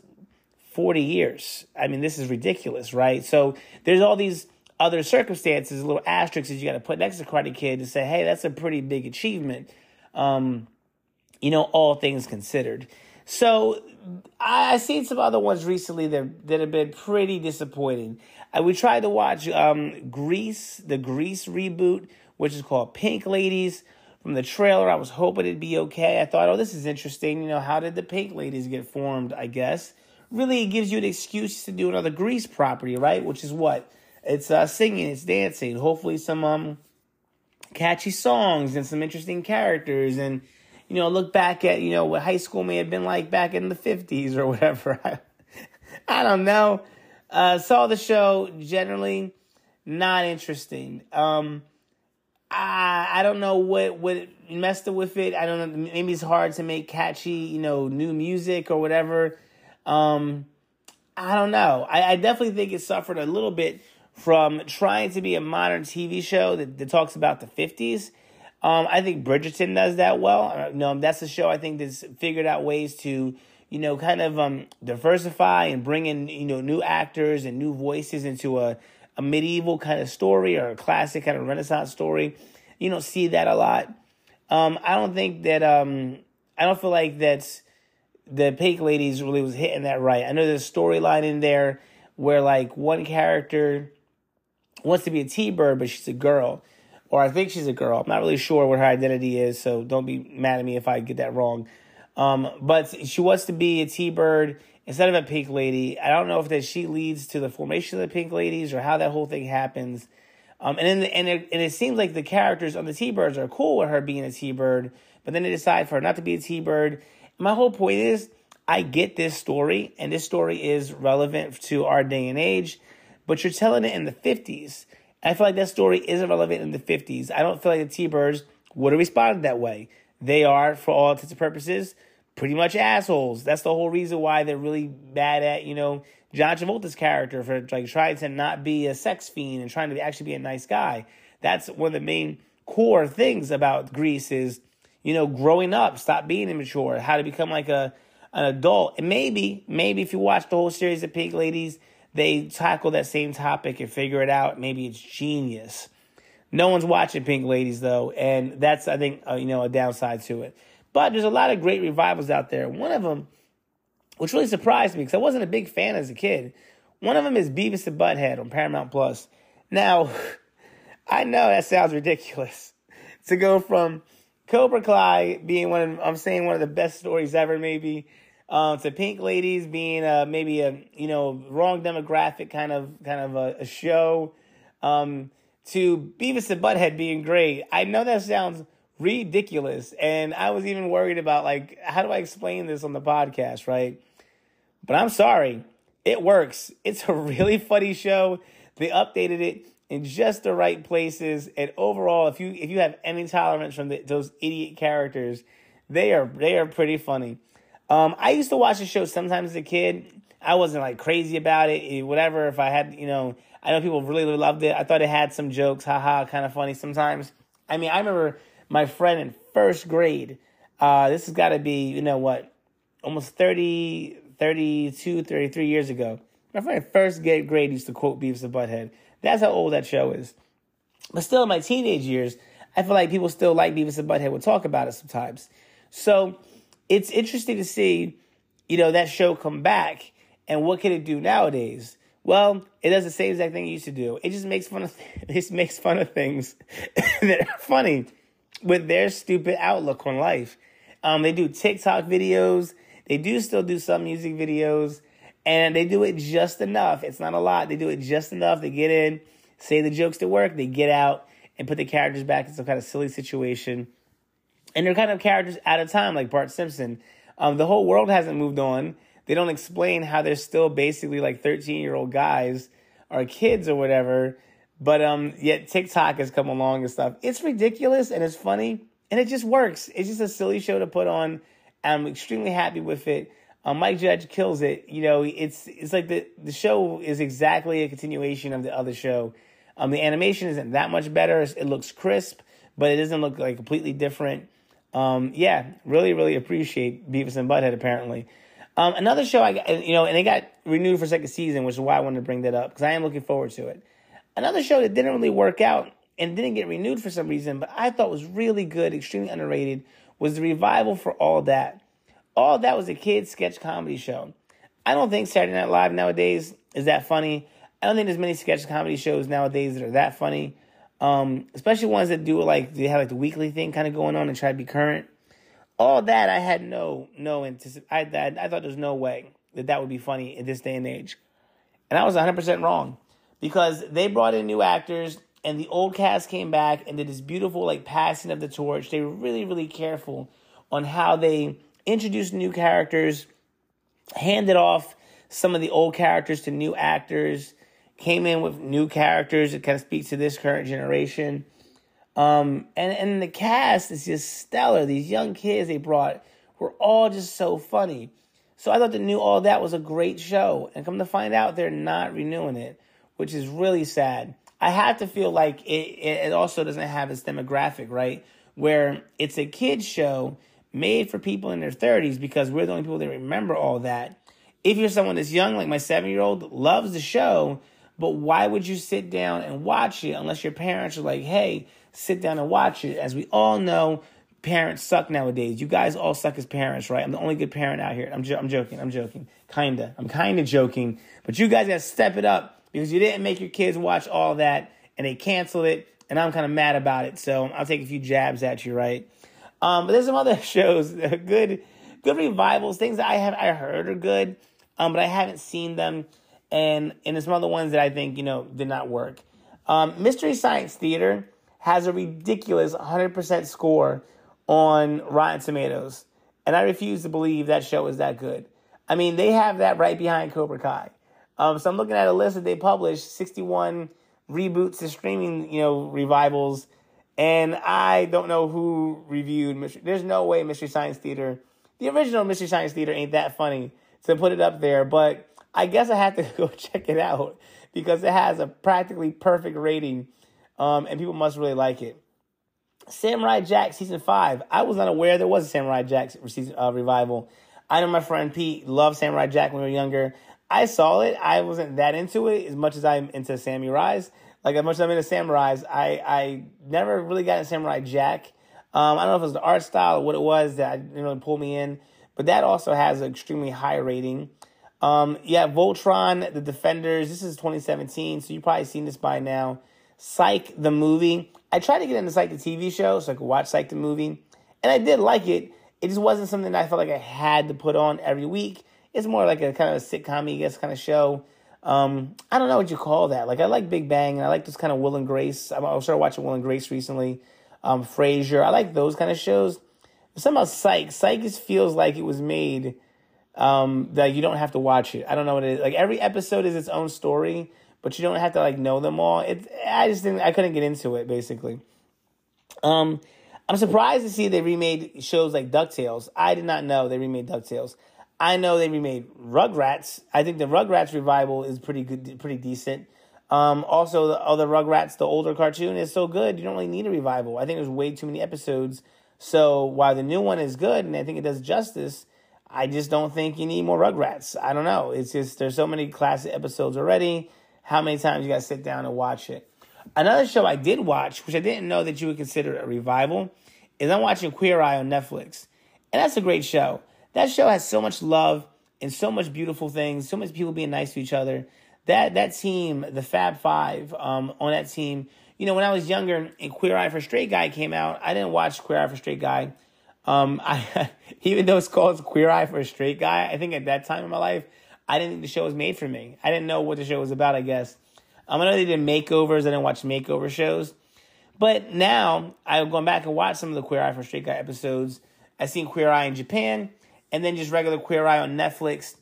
Speaker 1: 40 years. I mean, this is ridiculous, right? So there's all these other circumstances, little asterisks you got to put next to Karate Kid to say, hey, that's a pretty big achievement. Um, you know, all things considered. So I, I seen some other ones recently that that have been pretty disappointing. I, we tried to watch um, Grease, the Grease reboot, which is called Pink Ladies. From the trailer, I was hoping it'd be okay. I thought, oh, this is interesting. You know, how did the Pink Ladies get formed? I guess really it gives you an excuse to do another Grease property, right? Which is what it's uh, singing, it's dancing. Hopefully, some um catchy songs and some interesting characters and you know, look back at, you know, what high school may have been like back in the 50s or whatever. I, [laughs] I don't know. Uh, saw the show, generally not interesting. Um, I, I don't know what, what messed with it. I don't know. Maybe it's hard to make catchy, you know, new music or whatever. Um, I don't know. I, I definitely think it suffered a little bit from trying to be a modern TV show that, that talks about the 50s um, I think Bridgerton does that well. Uh, know, that's a show I think that's figured out ways to, you know, kind of um, diversify and bring in, you know, new actors and new voices into a, a medieval kind of story or a classic kind of Renaissance story. You don't see that a lot. Um, I don't think that, um, I don't feel like that's, the Pink Ladies really was hitting that right. I know there's a storyline in there where like one character wants to be a T-bird, but she's a girl or I think she's a girl. I'm not really sure what her identity is, so don't be mad at me if I get that wrong. Um, but she wants to be a T-bird instead of a pink lady. I don't know if that she leads to the formation of the pink ladies or how that whole thing happens. Um, and then and it, and it seems like the characters on the T-birds are cool with her being a T-bird, but then they decide for her not to be a T-bird. My whole point is, I get this story, and this story is relevant to our day and age, but you're telling it in the 50s. I feel like that story isn't relevant in the 50s. I don't feel like the T-Birds would have responded that way. They are, for all intents and purposes, pretty much assholes. That's the whole reason why they're really bad at, you know, John Travolta's character for like trying to not be a sex fiend and trying to actually be a nice guy. That's one of the main core things about Grease is, you know, growing up, stop being immature, how to become like a an adult. And maybe, maybe if you watch the whole series of Pink Ladies, they tackle that same topic and figure it out. Maybe it's genius. No one's watching Pink Ladies though, and that's I think uh, you know a downside to it. But there's a lot of great revivals out there. One of them, which really surprised me because I wasn't a big fan as a kid. One of them is Beavis and Butthead on Paramount Plus. Now, [laughs] I know that sounds ridiculous [laughs] to go from Cobra Kai being one of I'm saying one of the best stories ever, maybe um, to Pink Ladies being a, maybe a you know wrong demographic kind of kind of a, a show, um, to Beavis and Butthead being great. I know that sounds ridiculous, and I was even worried about like how do I explain this on the podcast, right? But I'm sorry, it works. It's a really funny show. They updated it in just the right places, and overall, if you if you have any tolerance from the, those idiot characters, they are they are pretty funny. Um, I used to watch the show sometimes as a kid. I wasn't like crazy about it, whatever. If I had, you know, I know people really, really loved it. I thought it had some jokes, haha, kind of funny sometimes. I mean, I remember my friend in first grade. Uh, this has got to be, you know what, almost 30, 32, 33 years ago. My friend in first grade used to quote Beavis and Butthead. That's how old that show is. But still, in my teenage years, I feel like people still like Beavis and Butthead would talk about it sometimes. So it's interesting to see, you know, that show come back and what can it do nowadays? Well, it does the same exact thing it used to do. It just makes fun of [laughs] it just makes fun of things [laughs] that are funny with their stupid outlook on life. Um, they do TikTok videos. They do still do some music videos, and they do it just enough. It's not a lot. They do it just enough. They get in, say the jokes to work, they get out and put the characters back in some kind of silly situation. And they're kind of characters out of time, like Bart Simpson. Um, the whole world hasn't moved on. They don't explain how they're still basically like 13 year old guys or kids or whatever. But um, yet TikTok has come along and stuff. It's ridiculous and it's funny and it just works. It's just a silly show to put on. I'm extremely happy with it. Um, Mike Judge kills it. You know, it's it's like the the show is exactly a continuation of the other show. Um, the animation isn't that much better. It looks crisp, but it doesn't look like completely different. Um, yeah, really, really appreciate Beavis and Butthead. Apparently, um, another show I got, you know, and it got renewed for second season, which is why I wanted to bring that up because I am looking forward to it. Another show that didn't really work out and didn't get renewed for some reason, but I thought was really good, extremely underrated, was the revival for All That. All That was a kids sketch comedy show. I don't think Saturday Night Live nowadays is that funny. I don't think there's many sketch comedy shows nowadays that are that funny. Um, especially ones that do like they have like the weekly thing kind of going on and try to be current. All that I had no no anticip- I, I I thought there's no way that that would be funny in this day and age, and I was 100 percent wrong because they brought in new actors and the old cast came back and did this beautiful like passing of the torch. They were really really careful on how they introduced new characters, handed off some of the old characters to new actors, came in with new characters that kind of speak to this current generation. Um, and and the cast is just stellar. These young kids they brought were all just so funny. So I thought the new All That was a great show, and come to find out they're not renewing it, which is really sad. I have to feel like it, it also doesn't have its demographic, right? Where it's a kids show made for people in their 30s because we're the only people that remember all that. If you're someone that's young, like my seven year old, loves the show, but why would you sit down and watch it unless your parents are like, hey, sit down and watch it? As we all know, parents suck nowadays. You guys all suck as parents, right? I'm the only good parent out here. I'm, jo- I'm joking. I'm joking. Kinda. I'm kinda joking. But you guys gotta step it up because you didn't make your kids watch all that and they canceled it. And I'm kind of mad about it. So I'll take a few jabs at you, right? Um, but there's some other [laughs] shows, good, good revivals, things that I have I heard are good, um, but I haven't seen them, and and there's some other ones that I think you know did not work. Um, Mystery Science Theater has a ridiculous 100% score on Rotten Tomatoes, and I refuse to believe that show is that good. I mean, they have that right behind Cobra Kai. Um, so I'm looking at a list that they published, 61 reboots and streaming, you know, revivals and I don't know who reviewed Mystery. There's no way Mystery Science Theater, the original Mystery Science Theater, ain't that funny to put it up there. But I guess I have to [laughs] go check it out because it has a practically perfect rating, um, and people must really like it. Samurai Jack season five. I was unaware there was a Samurai Jack season uh, revival. I know my friend Pete loved Samurai Jack when we were younger. I saw it. I wasn't that into it as much as I'm into samurais. Like as much as I'm into samurais, I I never really got into Samurai Jack. Um, I don't know if it was the art style or what it was that didn't really pull me in, but that also has an extremely high rating. Um, yeah, Voltron, The Defenders. This is 2017, so you've probably seen this by now. Psych the movie. I tried to get into Psych the TV show so I could watch Psych the movie, and I did like it. It just wasn't something I felt like I had to put on every week. It's more like a kind of a sitcom I guess kind of show. Um, I don't know what you call that. Like I like Big Bang, and I like this kind of Will and Grace. I started watching Will and Grace recently. Um, Frasier. I like those kind of shows. But somehow Psych. Psych just feels like it was made um, that you don't have to watch it. I don't know what it is. Like every episode is its own story, but you don't have to like know them all. It. I just didn't. I couldn't get into it basically. Um, I'm surprised to see they remade shows like DuckTales. I did not know they remade DuckTales. I know they remade Rugrats. I think the Rugrats revival is pretty good, pretty decent. Um, also, the other Rugrats, the older cartoon, is so good you don't really need a revival. I think there's way too many episodes. So while the new one is good and I think it does justice, I just don't think you need more Rugrats. I don't know. It's just there's so many classic episodes already. How many times you got to sit down and watch it? Another show I did watch, which I didn't know that you would consider a revival, is I'm watching Queer Eye on Netflix, and that's a great show. That show has so much love and so much beautiful things, so much people being nice to each other that that team, the Fab Five, um, on that team. You know, when I was younger and Queer Eye for Straight Guy came out, I didn't watch Queer Eye for Straight Guy. Um, [laughs] I even though it's called Queer Eye for a Straight Guy, I think at that time in my life, I didn't think the show was made for me. I didn't know what the show was about. I guess um, I know they did makeovers. I didn't watch makeover shows, but now I've gone back and watched some of the Queer Eye for Straight Guy episodes. I've seen Queer Eye in Japan, and then just regular Queer Eye on Netflix.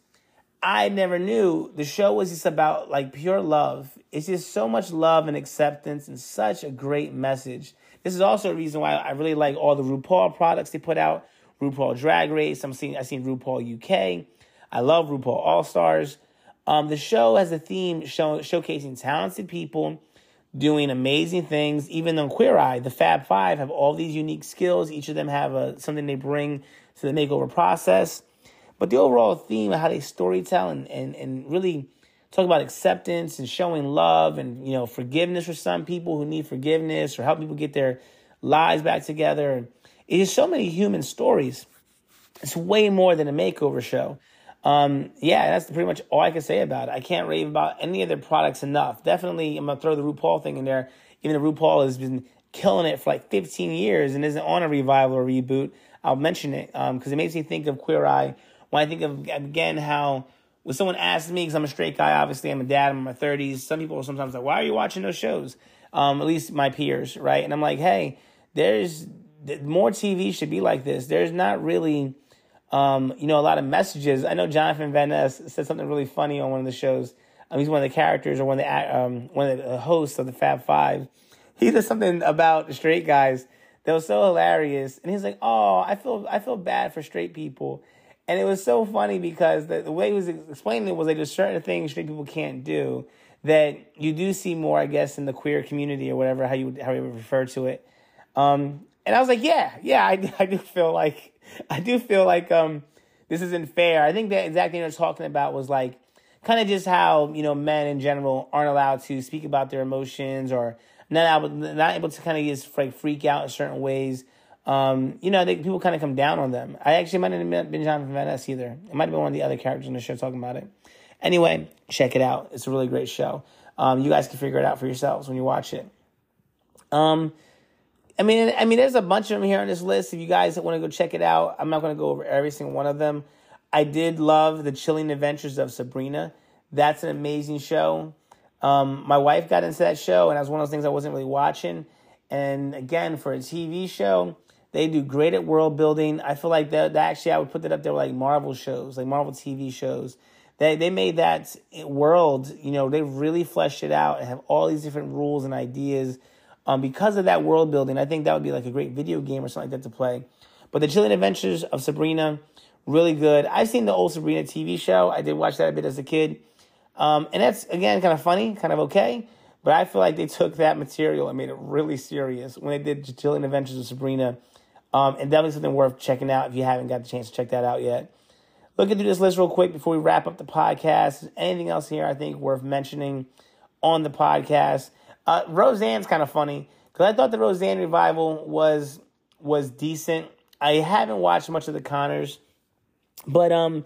Speaker 1: I never knew the show was just about like pure love. It's just so much love and acceptance and such a great message. This is also a reason why I really like all the RuPaul products they put out. RuPaul Drag Race. I'm seeing I seen RuPaul UK. I love RuPaul All Stars. Um, the show has a theme show, showcasing talented people doing amazing things. Even on Queer Eye, the Fab Five have all these unique skills. Each of them have a, something they bring to the makeover process. But the overall theme of how they storytell and, and, and really talk about acceptance and showing love and you know forgiveness for some people who need forgiveness or help people get their lives back together. It is so many human stories. It's way more than a makeover show. Um, yeah, that's pretty much all I can say about it. I can't rave about any of their products enough. Definitely, I'm gonna throw the RuPaul thing in there. Even the RuPaul has been killing it for like 15 years and isn't on a revival or reboot. I'll mention it because um, it makes me think of Queer Eye when I think of again how when someone asks me because I'm a straight guy, obviously I'm a dad, I'm in my 30s. Some people are sometimes like, "Why are you watching those shows?" Um, at least my peers, right? And I'm like, "Hey, there's more TV should be like this. There's not really." Um, you know, a lot of messages. I know Jonathan Van Ness said something really funny on one of the shows. Um, he's one of the characters or one of the um, one of the hosts of the Fab Five. He said something about straight guys that was so hilarious, and he's like, "Oh, I feel I feel bad for straight people." And it was so funny because the, the way he was explaining it was like there's certain things straight people can't do that you do see more, I guess, in the queer community or whatever how you how you would refer to it. Um, and I was like, yeah, yeah, I, [laughs] I do feel like I do feel like um, this isn't fair. I think the exact thing they're talking about was like kind of just how you know men in general aren't allowed to speak about their emotions or not able not able to kind of just like freak out in certain ways um, you know, they, people kind of come down on them. I actually might not have been Jonathan Van Ness either. It might have been one of the other characters in the show talking about it. Anyway, check it out. It's a really great show. Um, you guys can figure it out for yourselves when you watch it. Um, I mean, I mean, there's a bunch of them here on this list. If you guys want to go check it out, I'm not going to go over every single one of them. I did love the Chilling Adventures of Sabrina. That's an amazing show. Um, my wife got into that show, and that was one of those things I wasn't really watching. And again, for a TV show, they do great at world building. I feel like that, that actually I would put that up there like Marvel shows, like Marvel TV shows. They they made that world, you know, they really fleshed it out and have all these different rules and ideas. Um, because of that world building, I think that would be like a great video game or something like that to play. But the Chilling Adventures of Sabrina, really good. I've seen the old Sabrina TV show. I did watch that a bit as a kid. Um, and that's again kind of funny, kind of okay. But I feel like they took that material and made it really serious when they did Chilling Adventures of Sabrina um, and definitely something worth checking out if you haven't got the chance to check that out yet. Looking through this list real quick before we wrap up the podcast. Anything else here I think worth mentioning on the podcast? Uh, Roseanne's kind of funny because I thought the Roseanne revival was was decent. I haven't watched much of the Conners, but um,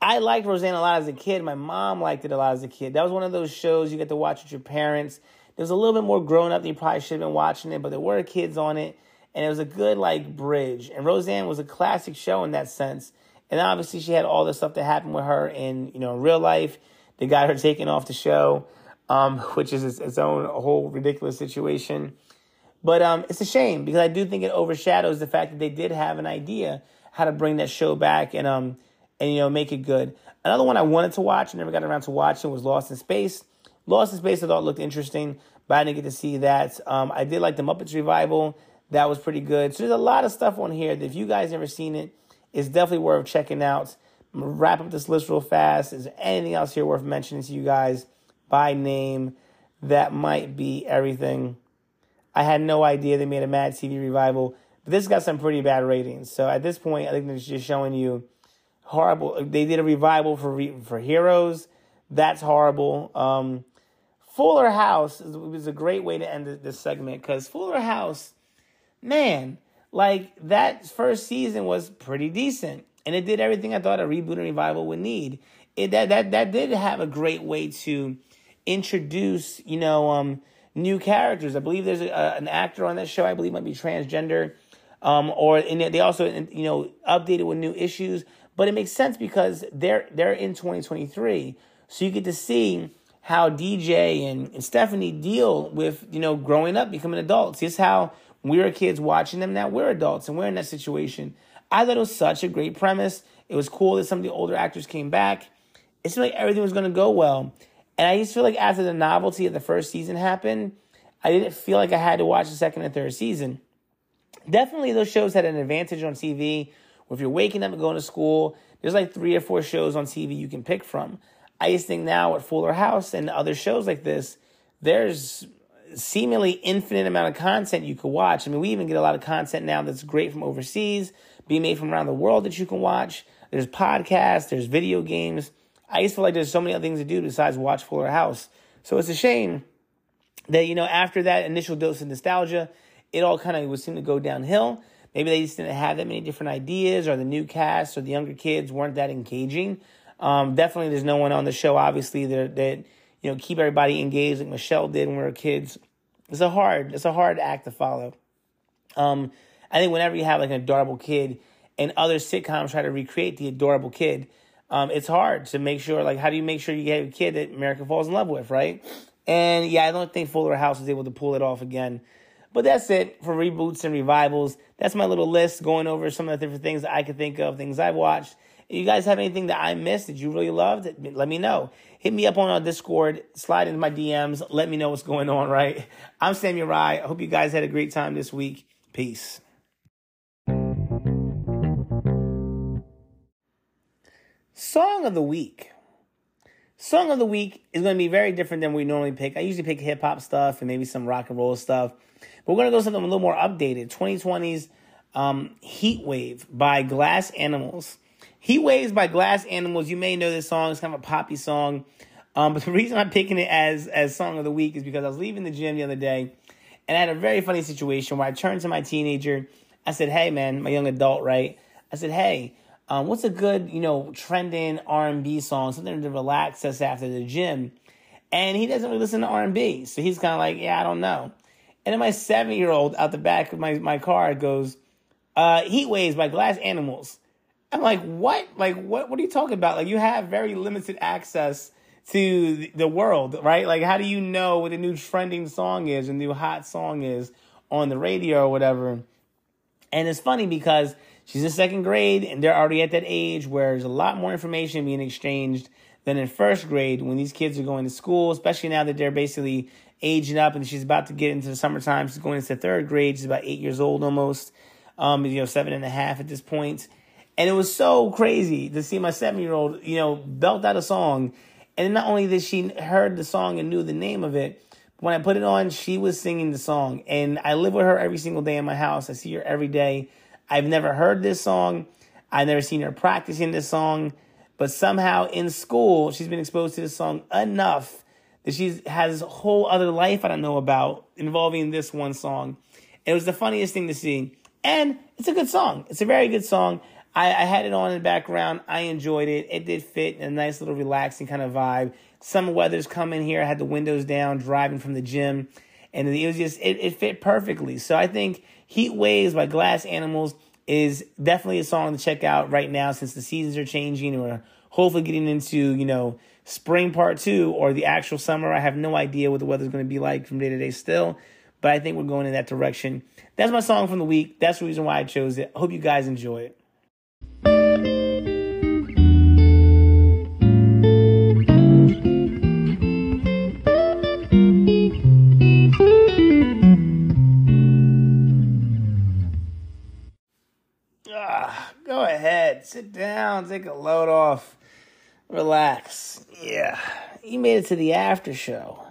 Speaker 1: I liked Roseanne a lot as a kid. My mom liked it a lot as a kid. That was one of those shows you get to watch with your parents. There's a little bit more grown up than you probably should have been watching it, but there were kids on it and it was a good like bridge. And Roseanne was a classic show in that sense. And obviously, she had all the stuff that happened with her in you know real life. They got her [laughs] taken off the show, um, [laughs] which is its, its own whole ridiculous situation. But um, it's a shame because I do think it overshadows the fact that they did have an idea how to bring that show back and um and you know make it good. Another one I wanted to watch, and never got around to watching, was Lost in Space. Lost in Space I thought looked interesting, but I didn't get to see that. Um, I did like the Muppets revival. That was pretty good. So there's a lot of stuff on here that if you guys never seen it, it's definitely worth checking out. Wrap up this list real fast. Is there anything else here worth mentioning to you guys by name? That might be everything. I had no idea they made a Mad TV revival, but this got some pretty bad ratings. So at this point, I think it's just showing you horrible. They did a revival for for Heroes. That's horrible. Um, Fuller House was a great way to end this segment because Fuller House man, like that first season was pretty decent. And it did everything I thought a reboot and revival would need. it, that that that did have a great way to introduce, you know, um, new characters. I believe there's a, an actor on that show. I believe might be transgender, um, or and they also you know updated with new issues. But it makes sense because they're they're in 2023, so you get to see how DJ and, and Stephanie deal with you know growing up, becoming adults. It's how we were kids watching them. Now we're adults and we're in that situation. I thought it was such a great premise. It was cool that some of the older actors came back. It seemed like everything was going to go well. And I just feel like after the novelty of the first season happened, I didn't feel like I had to watch the second and third season. Definitely, those shows had an advantage on TV. If you're waking up and going to school, there's like three or four shows on TV you can pick from. I just think now at Fuller House and other shows like this, there's seemingly infinite amount of content you could watch. I mean, we even get a lot of content now that's great from overseas, being made from around the world that you can watch. There's podcasts, there's video games. I just feel like there's so many other things to do besides watch Fuller House. So it's a shame that, you know, after that initial dose of nostalgia, it all kind of would seem to go downhill. Maybe they just didn't have that many different ideas, or the new cast or the younger kids weren't that engaging. Um, definitely, there's no one on the show, obviously, that, that you know keep everybody engaged like Michelle did when we were kids. It's a hard, it's a hard act to follow. Um, I think whenever you have like an adorable kid, and other sitcoms try to recreate the adorable kid, um, it's hard to make sure. Like, how do you make sure you have a kid that America falls in love with, right? And yeah, I don't think Fuller House was able to pull it off again. But that's it for reboots and revivals. That's my little list going over some of the different things I could think of, things I've watched. If you guys have anything that I missed that you really loved, let me know. Hit me up on our Discord, slide into my DMs, let me know what's going on, right? I'm Samuel Rye. I hope you guys had a great time this week. Peace. Song of the week. Song of the week is going to be very different than we normally pick. I usually pick hip hop stuff and maybe some rock and roll stuff. We're going to go something a little more updated. 2020's um, Heat Wave by Glass Animals. Heat Waves by Glass Animals. You may know this song. It's kind of a poppy song. Um, [laughs] but the reason I'm picking it as, as Song of the Week is because I was leaving the gym the other day and I had a very funny situation where I turned to my teenager. I said, hey, man, my young adult, right? I said, hey, um, what's a good, you know, trending R&B song, something to relax us after the gym? And he doesn't really listen to R&B. So he's kind of like, yeah, I don't know. And then my seven year old out the back of my, my car goes, uh, Heat Waves by Glass Animals. I'm like, what? Like, what, what are you talking about? Like, you have very limited access to the world, right? Like, how do you know what the new trending song is, a new hot song is on the radio or whatever? And it's funny because She's in second grade, and they're already at that age where there's a lot more information being exchanged than in first grade when these kids are going to school, especially now that they're basically aging up and she's about to get into the summertime. She's going into third grade. She's about eight years old almost, um, you know, seven and a half at this point. And it was so crazy to see my seven year old, you know, belt out a song. And not only did she heard the song and knew the name of it, when I put it on, she was singing the song. And I live with her every single day in my house. I see her every day. I've never heard this song. I've never seen her practicing this song. But somehow in school, she's been exposed to this song enough that she has a whole other life I don't know about involving this one song. It was the funniest thing to see. And it's a good song. It's a very good song. I, I had it on in the background. I enjoyed it. It did fit in a nice little relaxing kind of vibe. Summer weather's coming here. I had the windows down, driving from the gym. And it was just, it, it fit perfectly. So I think Heat Waves by Glass Animals is definitely a song to check out right now since the seasons are changing we're hopefully getting into, you know, spring part two or the actual summer. I have no idea what the weather's going to be like from day to day still, but I think we're going in that direction. That's my song from the week. That's the reason why I chose it. I hope you guys enjoy it. Ah, go ahead, sit down, take a load off, relax. Yeah, you made it to the after show.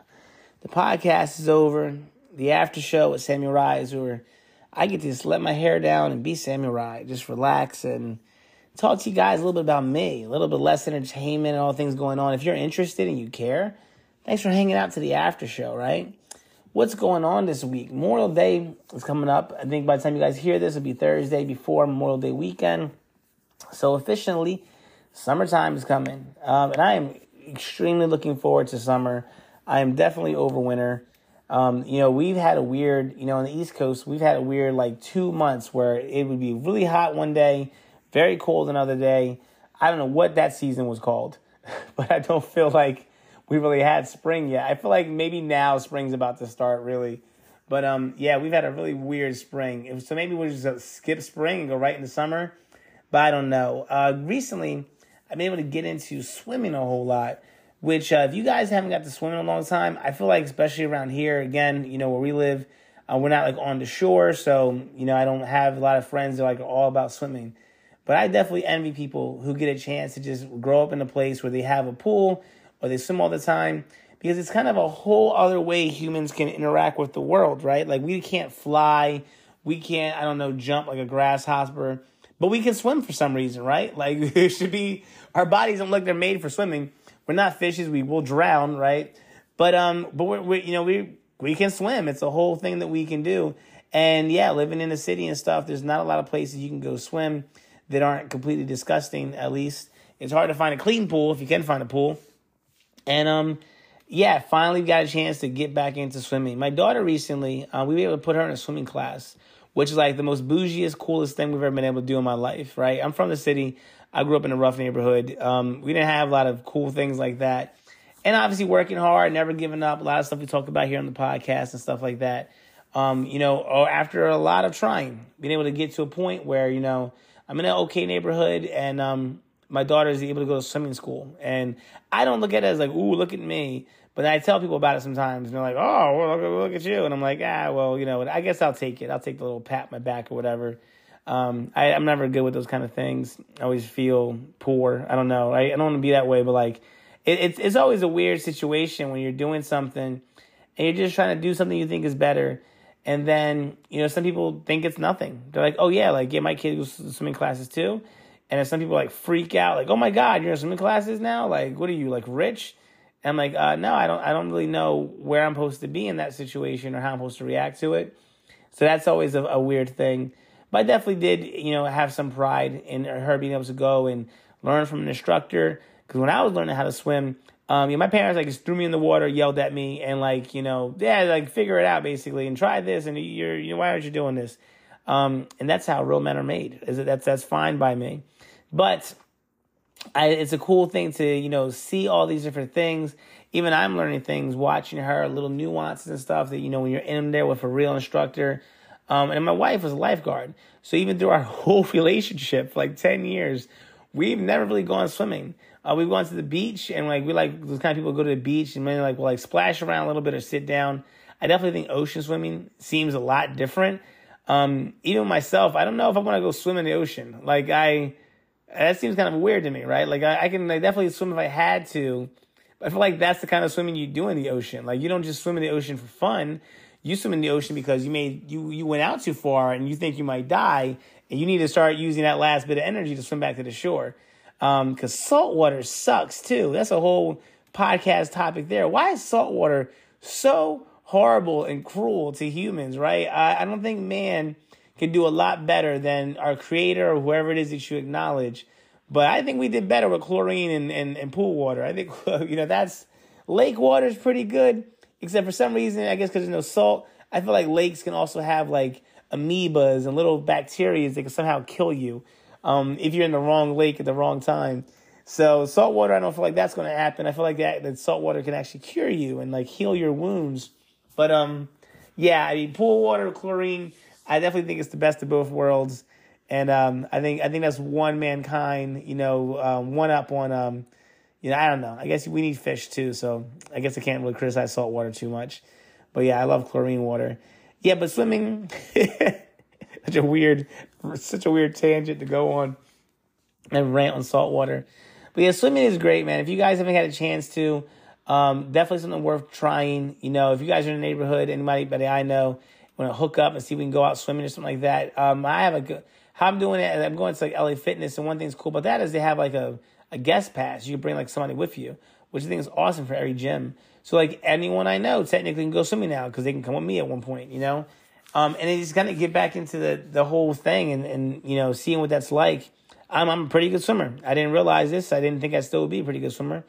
Speaker 1: The podcast is over. The after show with Samuel Rise, where I get to just let my hair down and be Samuel Rise, just relax and talk to you guys a little bit about me, a little bit less entertainment and all things going on. If you're interested and you care, thanks for hanging out to the after show, right? What's going on this week? Memorial Day is coming up. I think by the time you guys hear this, it'll be Thursday before Memorial Day weekend. So officially, summertime is coming, um, and I am extremely looking forward to summer. I am definitely over winter. Um, you know, we've had a weird, you know, on the East Coast, we've had a weird like two months where it would be really hot one day, very cold another day. I don't know what that season was called, [laughs] but I don't feel like we really had spring yet. I feel like maybe now spring's about to start really. But um, yeah, we've had a really weird spring. So maybe we'll just skip spring and go right into summer. But I don't know. Uh, recently, I've been able to get into swimming a whole lot. Which, uh, if you guys haven't got to swim in a long time, I feel like, especially around here, again, you know, where we live, uh, we're not like on the shore, so you know, I don't have a lot of friends that are like all about swimming. But I definitely envy people who get a chance to just grow up in a place where they have a pool or they swim all the time because it's kind of a whole other way humans can interact with the world, right? Like we can't fly, we can't, I don't know, jump like a grasshopper, but we can swim for some reason, right? [laughs] Like it should be our bodies don't look like they're made for swimming. We're not fishes, we will drown, right? But um, but we're, we you know we we can swim. It's a whole thing that we can do. And yeah, living in the city and stuff, there's not a lot of places you can go swim that aren't completely disgusting. At least it's hard to find a clean pool if you can find a pool. And um, yeah, finally got a chance to get back into swimming. My daughter recently, uh, we were able to put her in a swimming class, which is like the most bougiest, coolest thing we've ever been able to do in my life. Right? I'm from the city. I grew up in a rough neighborhood. Um, we didn't have a lot of cool things like that. And obviously working hard, never giving up. A lot of stuff we talk about here on the podcast and stuff like that. Um, you know, or after a lot of trying, being able to get to a point where, you know, I'm in an okay neighborhood and um, my daughter is able to go to swimming school. And I don't look at it as like, ooh, look at me. But I tell people about it sometimes, and they're like, "Oh, well, look, at you," and I'm like, "Ah, well, you know, I guess I'll take it. I'll take the little pat my back or whatever." Um, I, am never good with those kind of things. I always feel poor. I don't know. I, I don't want to be that way, but like, it, it's it's always a weird situation when you're doing something and you're just trying to do something you think is better, and then you know some people think it's nothing. They're like, "Oh yeah, like yeah, my kid goes to swimming classes too," and then some people like freak out, like, "Oh my god, you're in swimming classes now? Like, what are you like rich?" And I'm like, uh, no, I don't. I don't really know where I'm supposed to be in that situation or how I'm supposed to react to it. So that's always a, a weird thing. But I definitely did, you know, have some pride in her being able to go and learn from an instructor. Because when I was learning how to swim, um, you know, my parents like just threw me in the water, yelled at me, and like, you know, yeah, like figure it out basically, and try this, and you're, you know, why aren't you doing this? Um, and that's how real men are made. Is that that's that's fine by me, but I, it's a cool thing to you know see all these different things. Even I'm learning things watching her, little nuances and stuff that you know when you're in there with a real instructor. Um, and my wife was a lifeguard, so even through our [laughs] whole relationship, like ten years, we've never really gone swimming. Uh, we've gone to the beach and like we like those kind of people go to the beach and maybe like we'll like splash around a little bit or sit down. I definitely think ocean swimming seems a lot different. Um, even myself, I don't know if I want to go swim in the ocean. Like I that seems kind of weird to me, right? Like I, I can like, definitely swim if I had to, but I feel like that's the kind of swimming you do in the ocean. Like you don't just swim in the ocean for fun. You swim in the ocean because you made you you went out too far and you think you might die, and you need to start using that last bit of energy to swim back to the shore. Um, because salt water sucks too. That's a whole podcast topic there. Why is salt water so horrible and cruel to humans? Right? I, I don't think man can do a lot better than our creator or whoever it is that you acknowledge. But I think we did better with chlorine and, and, and pool water. I think, [laughs] you know, that's lake water is pretty good, except for some reason, I guess because there's no salt. I feel like lakes can also have like amoebas and little bacteria that can somehow kill you um, if you're in the wrong lake at the wrong time. So salt water, I don't feel like that's going to happen. I feel like that, that salt water can actually cure you and like heal your wounds. But um, yeah, I mean, pool water, chlorine, I definitely think it's the best of both worlds, and um, I think I think that's one mankind. You know, um, one up on. Um, you know, I don't know. I guess we need fish too, so I guess I can't really criticize salt water too much. But yeah, I love chlorine water. Yeah, but swimming, [laughs] such a weird, such a weird tangent to go on and rant on salt water. But yeah, swimming is great, man. If you guys haven't had a chance to, um, definitely something worth trying. You know, if you guys are in the neighborhood, anybody I know, want to hook up and see if we can go out swimming or something like that. Um, I have a good, how I'm doing it, I'm going to like LA Fitness, and one thing's cool about that is they have like a, a guest pass. You can bring like somebody with you, which I think is awesome for every gym. So like anyone I know technically can go swimming now because they can come with me at one point, you know? Um, and then just kind of get back into the, the whole thing and, and, you know, seeing what that's like. I'm, I'm a pretty good swimmer. I didn't realize this. I didn't think I still would be a pretty good swimmer.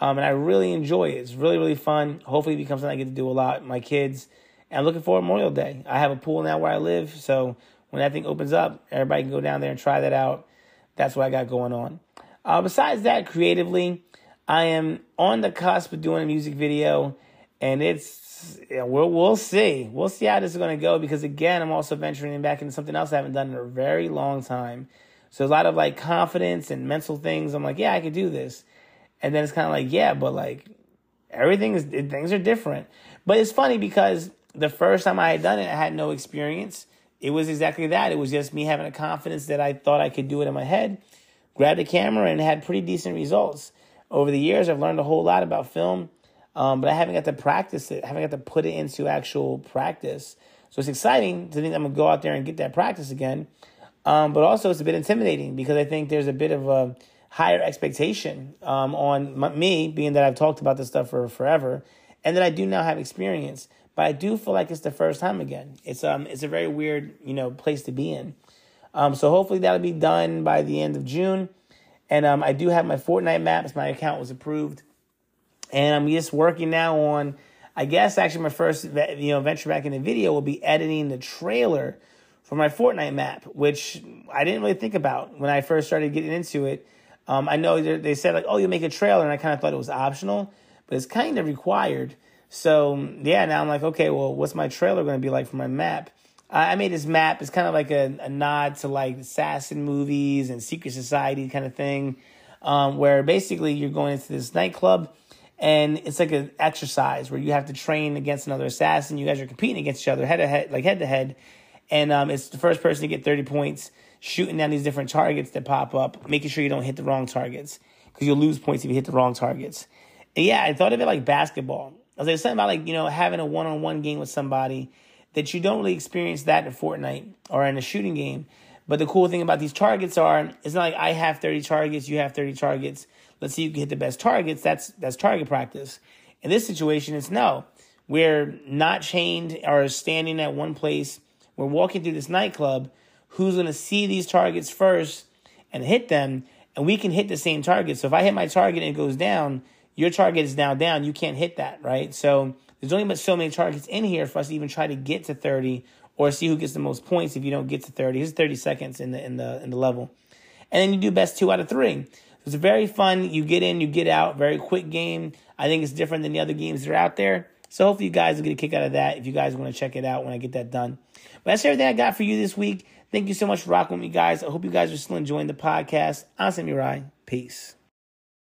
Speaker 1: Um, and I really enjoy it. It's really, really fun. Hopefully, it becomes something I get to do a lot my kids. And I'm looking forward Memorial Day. I have a pool now where I live. So when that thing opens up, everybody can go down there and try that out. That's what I got going on. Uh, besides that, creatively, I am on the cusp of doing a music video. And it's, we'll, we'll see. We'll see how this is going to go because, again, I'm also venturing back into something else I haven't done in a very long time. So a lot of like confidence and mental things. I'm like, yeah, I could do this. And then it's kind of like, yeah, but like everything is things are different. But it's funny because the first time I had done it, I had no experience. It was exactly that. It was just me having a confidence that I thought I could do it in my head. Grabbed a camera and had pretty decent results. Over the years, I've learned a whole lot about film, um, but I haven't got to practice it. I haven't got to put it into actual practice. So it's exciting to think I'm gonna go out there and get that practice again. Um, but also, it's a bit intimidating because I think there's a bit of a higher expectation um, on my, me, being that I've talked about this stuff for forever, and that I do now have experience. But I do feel like it's the first time again. It's um it's a very weird you know place to be in. Um, so hopefully that'll be done by the end of June, and um I do have my Fortnite maps. My account was approved, and I'm just working now on. I guess actually my first you know venture back in the video will be editing the trailer for my Fortnite map, which I didn't really think about when I first started getting into it. Um, I know they said like, oh, you make a trailer, and I kind of thought it was optional, but it's kind of required. So yeah, now I'm like, okay, well, what's my trailer going to be like for my map? I made this map. It's kind of like a, a nod to like assassin movies and secret society kind of thing, um, where basically you're going into this nightclub and it's like an exercise where you have to train against another assassin. You guys are competing against each other head to head, like head to head, and um, it's the first person to get 30 points shooting down these different targets that pop up, making sure you don't hit the wrong targets because you'll lose points if you hit the wrong targets. And yeah, I thought of it like basketball. I was like something about like you know having a one on one game with somebody that you don't really experience that in Fortnite or in a shooting game. But the cool thing about these targets are it's not like I have 30 targets, you have 30 targets. Let's see who can hit the best targets. That's that's target practice. In this situation, it's no. We're not chained or standing at one place. We're walking through this nightclub who's to see these targets first and hit them, and we can hit the same target. So if I hit my target and it goes down, your target is now down. You can't hit that, right? So there's only but so many targets in here for us to even try to get to 30 or see who gets the most points if you don't get to 30. It's 30 seconds in the in the in the level. And then you do best two out of three. It's very fun. You get in, you get out, very quick game. I think it's different than the other games that are out there. So hopefully you guys will get a kick out of that if you guys want to check it out when I get that done. But that's everything I got for you this week. Thank you so much for rocking with me, guys. I hope you guys are still enjoying the podcast. I'm Sammy Rai. Peace.